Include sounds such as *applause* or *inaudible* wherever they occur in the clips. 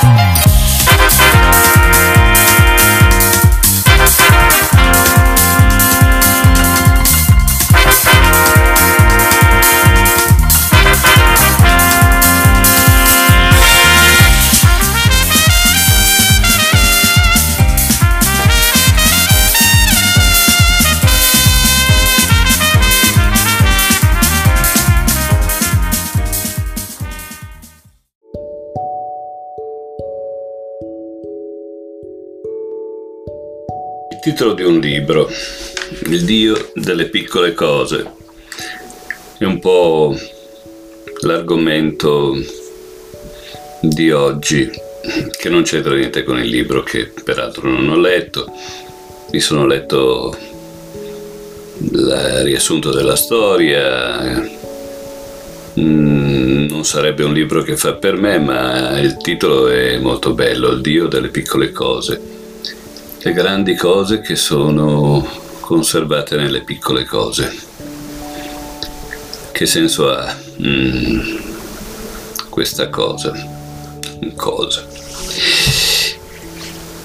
Thank. Titolo di un libro, Il Dio delle piccole cose. È un po' l'argomento di oggi, che non c'entra niente con il libro che peraltro non ho letto. Mi sono letto il riassunto della storia. Mm, non sarebbe un libro che fa per me, ma il titolo è molto bello, Il Dio delle piccole cose le grandi cose che sono conservate nelle piccole cose. Che senso ha mm, questa cosa? Cosa?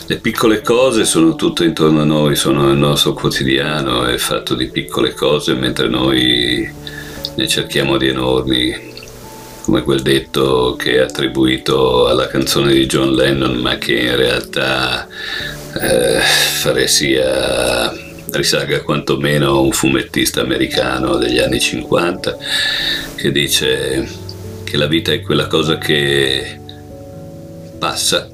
Le piccole cose sono tutte intorno a noi, sono il nostro quotidiano, è fatto di piccole cose mentre noi ne cerchiamo di enormi, come quel detto che è attribuito alla canzone di John Lennon, ma che in realtà eh, fare sia risalga quantomeno a un fumettista americano degli anni 50 che dice che la vita è quella cosa che passa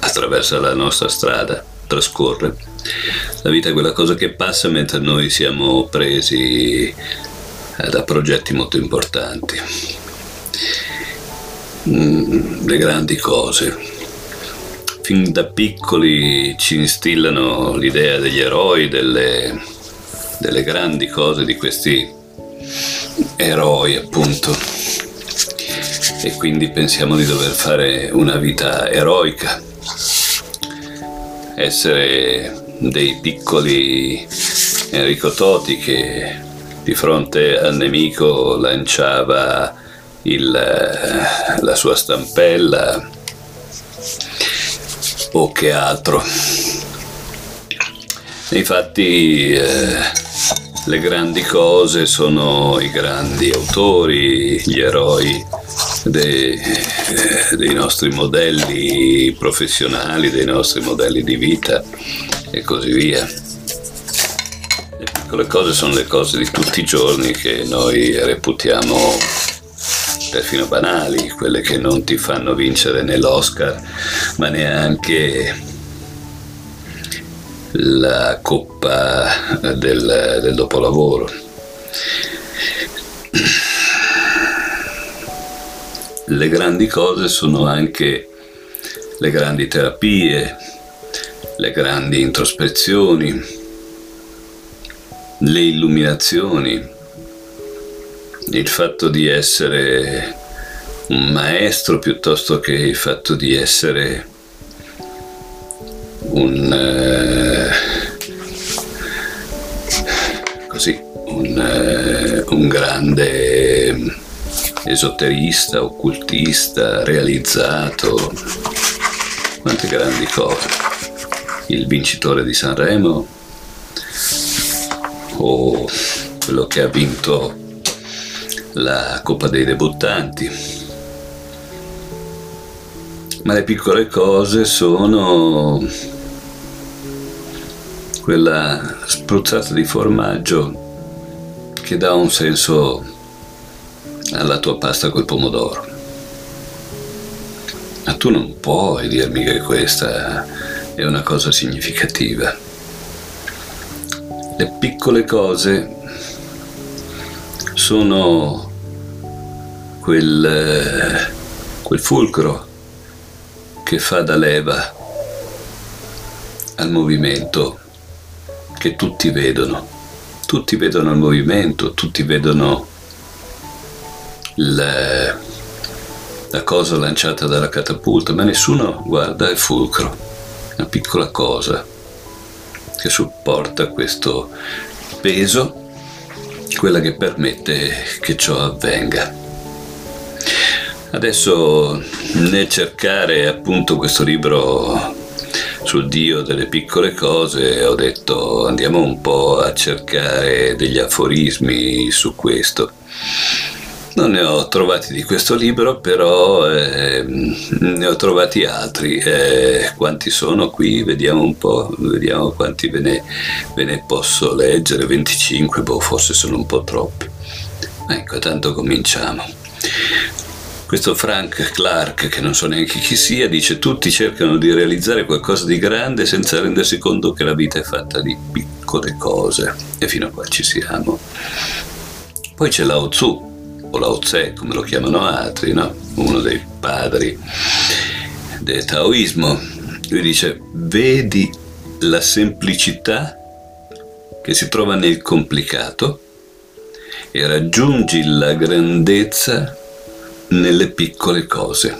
attraverso la nostra strada, trascorre. La vita è quella cosa che passa mentre noi siamo presi eh, da progetti molto importanti. Mm, le grandi cose fin da piccoli ci instillano l'idea degli eroi, delle, delle grandi cose di questi eroi appunto. E quindi pensiamo di dover fare una vita eroica, essere dei piccoli Enrico Toti che di fronte al nemico lanciava il, la sua stampella o che altro. Infatti eh, le grandi cose sono i grandi autori, gli eroi dei, eh, dei nostri modelli professionali, dei nostri modelli di vita e così via. Le piccole cose sono le cose di tutti i giorni che noi reputiamo perfino banali, quelle che non ti fanno vincere né l'Oscar, ma neanche la coppa del, del dopolavoro. Le grandi cose sono anche le grandi terapie, le grandi introspezioni, le illuminazioni, il fatto di essere un maestro piuttosto che il fatto di essere un eh, così un, eh, un grande esoterista, occultista, realizzato, quante grandi cose. Il vincitore di Sanremo o quello che ha vinto la Coppa dei debuttanti. Ma le piccole cose sono quella spruzzata di formaggio che dà un senso alla tua pasta col pomodoro. Ma tu non puoi dirmi che questa è una cosa significativa. Le piccole cose sono quel, quel fulcro che fa da leva al movimento che tutti vedono. Tutti vedono il movimento, tutti vedono la, la cosa lanciata dalla catapulta, ma nessuno guarda il fulcro, una piccola cosa che supporta questo peso, quella che permette che ciò avvenga. Adesso nel cercare appunto questo libro sul Dio delle piccole cose ho detto andiamo un po' a cercare degli aforismi su questo. Non ne ho trovati di questo libro, però eh, ne ho trovati altri. Eh, quanti sono qui? Vediamo un po', vediamo quanti ve ne, ve ne posso leggere. 25, boh, forse sono un po' troppi. Ecco, tanto cominciamo. Questo Frank Clark, che non so neanche chi sia, dice tutti cercano di realizzare qualcosa di grande senza rendersi conto che la vita è fatta di piccole cose. E fino a qua ci siamo. Poi c'è Lao Tzu, o Lao Tse, come lo chiamano altri, no? uno dei padri del taoismo. Lui dice, vedi la semplicità che si trova nel complicato e raggiungi la grandezza nelle piccole cose.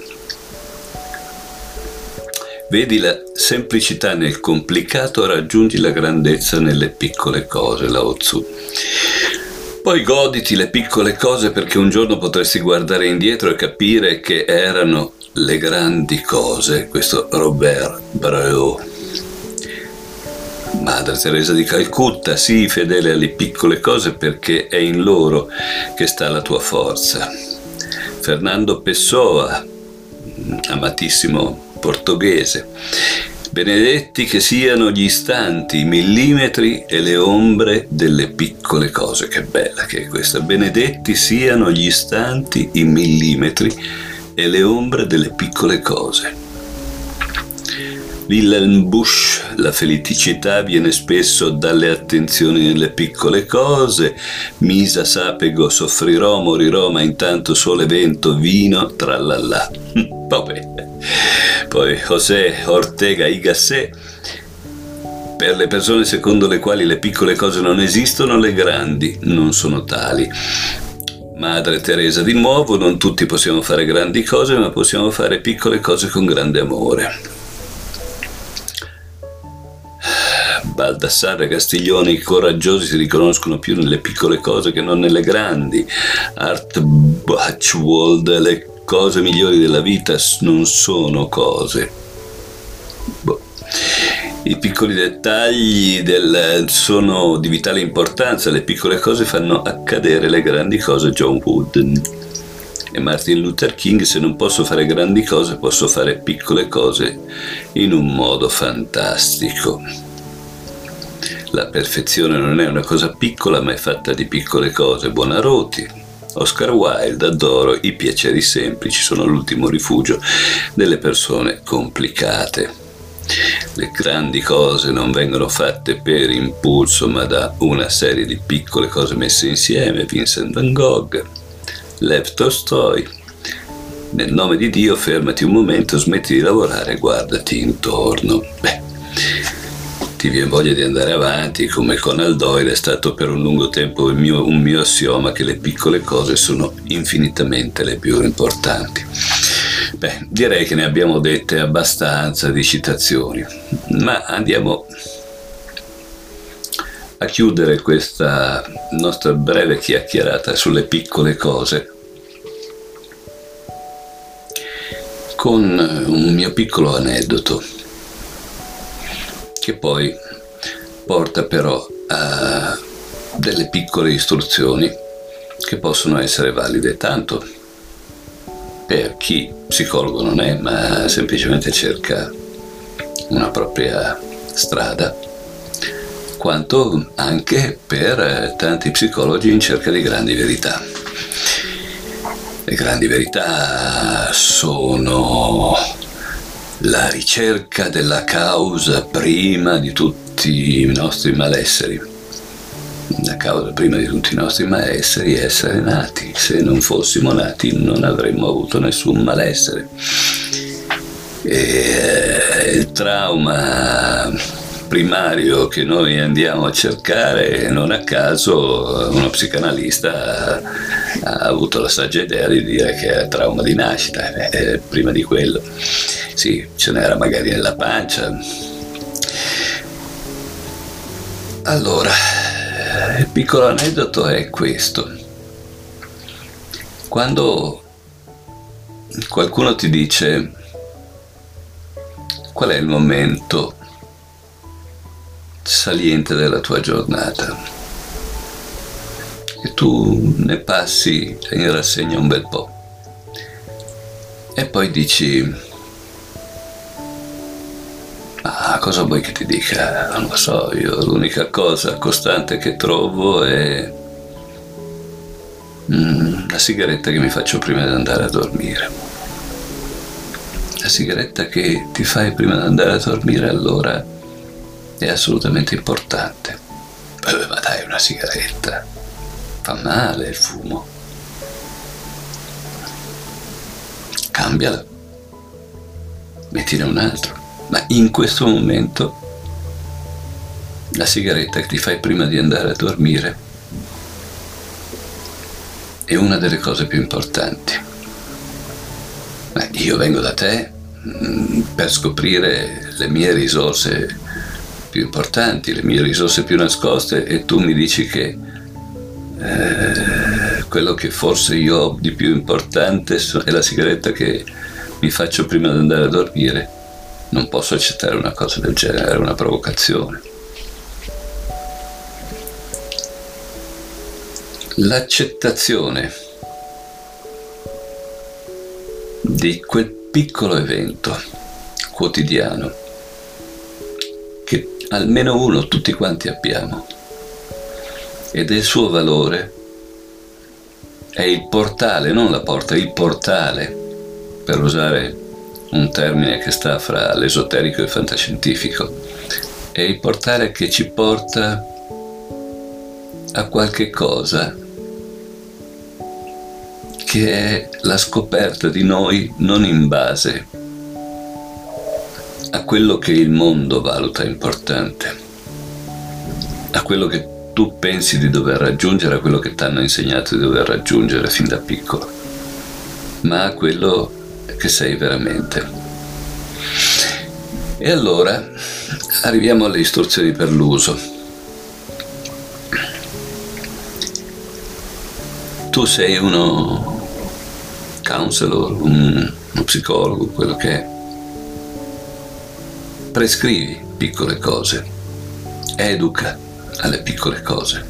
Vedi la semplicità nel complicato, raggiungi la grandezza nelle piccole cose, Lao Tzu. Poi goditi le piccole cose perché un giorno potresti guardare indietro e capire che erano le grandi cose. Questo Robert Breu. Madre Teresa di Calcutta, sii fedele alle piccole cose perché è in loro che sta la tua forza. Fernando Pessoa, amatissimo portoghese. Benedetti che siano gli istanti, i millimetri e le ombre delle piccole cose. Che bella che è questa. Benedetti siano gli istanti, i millimetri e le ombre delle piccole cose. Wilhelm Busch, la felicità viene spesso dalle attenzioni nelle piccole cose, Misa sapego soffrirò, morirò, ma intanto sole, vento, vino, tralala. *laughs* Vabbè. Poi José Ortega y Gasset, per le persone secondo le quali le piccole cose non esistono, le grandi non sono tali. Madre Teresa di nuovo, non tutti possiamo fare grandi cose, ma possiamo fare piccole cose con grande amore. Baldassarre Castiglione, i coraggiosi si riconoscono più nelle piccole cose che non nelle grandi. Art Bachwold, le cose migliori della vita non sono cose. Boh. I piccoli dettagli del, sono di vitale importanza, le piccole cose fanno accadere le grandi cose. John Wooden e Martin Luther King, se non posso fare grandi cose, posso fare piccole cose in un modo fantastico. La perfezione non è una cosa piccola, ma è fatta di piccole cose. Buonarroti. Oscar Wilde, adoro i piaceri semplici, sono l'ultimo rifugio delle persone complicate. Le grandi cose non vengono fatte per impulso, ma da una serie di piccole cose messe insieme. Vincent van Gogh, Lev Tolstoi. Nel nome di Dio fermati un momento, smetti di lavorare e guardati intorno. Beh, ti viene voglia di andare avanti, come Conan Doyle è stato per un lungo tempo mio, un mio assioma che le piccole cose sono infinitamente le più importanti. Beh, direi che ne abbiamo dette abbastanza di citazioni, ma andiamo a chiudere questa nostra breve chiacchierata sulle piccole cose con un mio piccolo aneddoto che poi porta però a delle piccole istruzioni che possono essere valide tanto per chi psicologo non è, ma semplicemente cerca una propria strada, quanto anche per tanti psicologi in cerca di grandi verità. Le grandi verità sono la ricerca della causa prima di tutti i nostri malesseri. La causa prima di tutti i nostri malesseri è essere nati. Se non fossimo nati non avremmo avuto nessun malessere. E il trauma primario che noi andiamo a cercare, non a caso uno psicanalista ha avuto la saggia idea di dire che è trauma di nascita, eh, prima di quello sì, ce n'era magari nella pancia. Allora, il piccolo aneddoto è questo. Quando qualcuno ti dice qual è il momento saliente della tua giornata e tu ne passi in rassegna un bel po' e poi dici ah cosa vuoi che ti dica? Non lo so, io l'unica cosa costante che trovo è mm, la sigaretta che mi faccio prima di andare a dormire. La sigaretta che ti fai prima di andare a dormire allora è assolutamente importante. Beh, ma dai, una sigaretta. Fa male il fumo. Cambiala. Mettine un altro. Ma in questo momento la sigaretta che ti fai prima di andare a dormire è una delle cose più importanti. Ma io vengo da te mm, per scoprire le mie risorse più importanti, le mie risorse più nascoste e tu mi dici che eh, quello che forse io ho di più importante è la sigaretta che mi faccio prima di andare a dormire. Non posso accettare una cosa del genere, è una provocazione. L'accettazione di quel piccolo evento quotidiano almeno uno tutti quanti abbiamo. E del suo valore è il portale, non la porta, il portale per usare un termine che sta fra l'esoterico e il fantascientifico, è il portale che ci porta a qualche cosa che è la scoperta di noi non in base a quello che il mondo valuta importante, a quello che tu pensi di dover raggiungere, a quello che ti hanno insegnato di dover raggiungere fin da piccolo, ma a quello che sei veramente. E allora arriviamo alle istruzioni per l'uso. Tu sei uno counselor, un, uno psicologo, quello che è. Prescrivi piccole cose, educa alle piccole cose.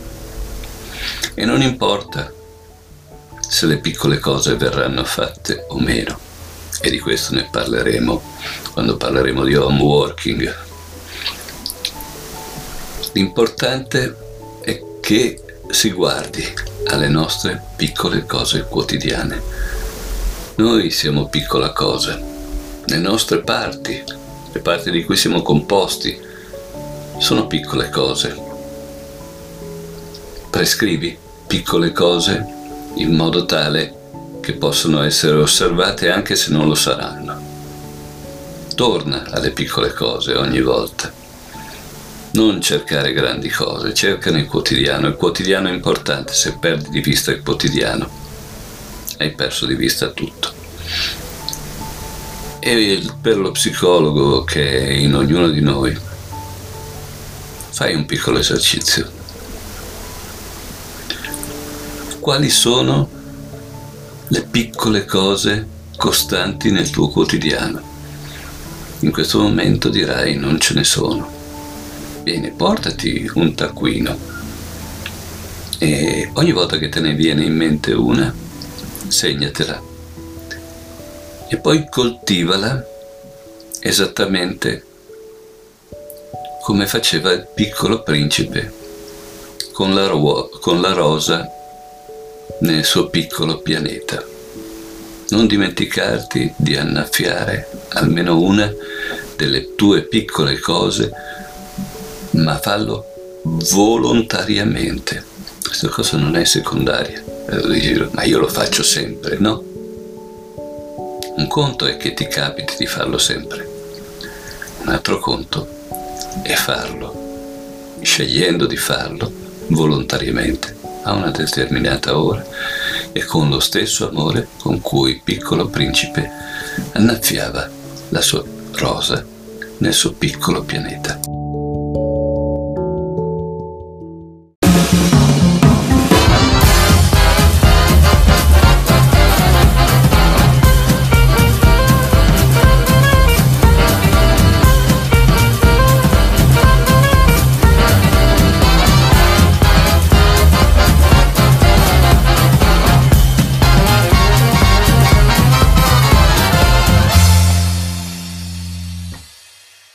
E non importa se le piccole cose verranno fatte o meno e di questo ne parleremo quando parleremo di home working. L'importante è che si guardi alle nostre piccole cose quotidiane. Noi siamo piccola cosa, le nostre parti, le parti di cui siamo composti, sono piccole cose. Prescrivi piccole cose in modo tale che possono essere osservate anche se non lo saranno. Torna alle piccole cose ogni volta. Non cercare grandi cose, cerca nel quotidiano. Il quotidiano è importante, se perdi di vista il quotidiano, hai perso di vista tutto. E per lo psicologo che è in ognuno di noi, fai un piccolo esercizio. Quali sono le piccole cose costanti nel tuo quotidiano. In questo momento dirai non ce ne sono. Bene, portati un taccuino e ogni volta che te ne viene in mente una, segnatela e poi coltivala esattamente come faceva il piccolo principe con la, ro- con la rosa nel suo piccolo pianeta. Non dimenticarti di annaffiare almeno una delle tue piccole cose, ma fallo volontariamente. Questa cosa non è secondaria, ma io lo faccio sempre, no? Conto è che ti capiti di farlo sempre, un altro conto è farlo, scegliendo di farlo volontariamente a una determinata ora e con lo stesso amore con cui il piccolo principe annaffiava la sua rosa nel suo piccolo pianeta.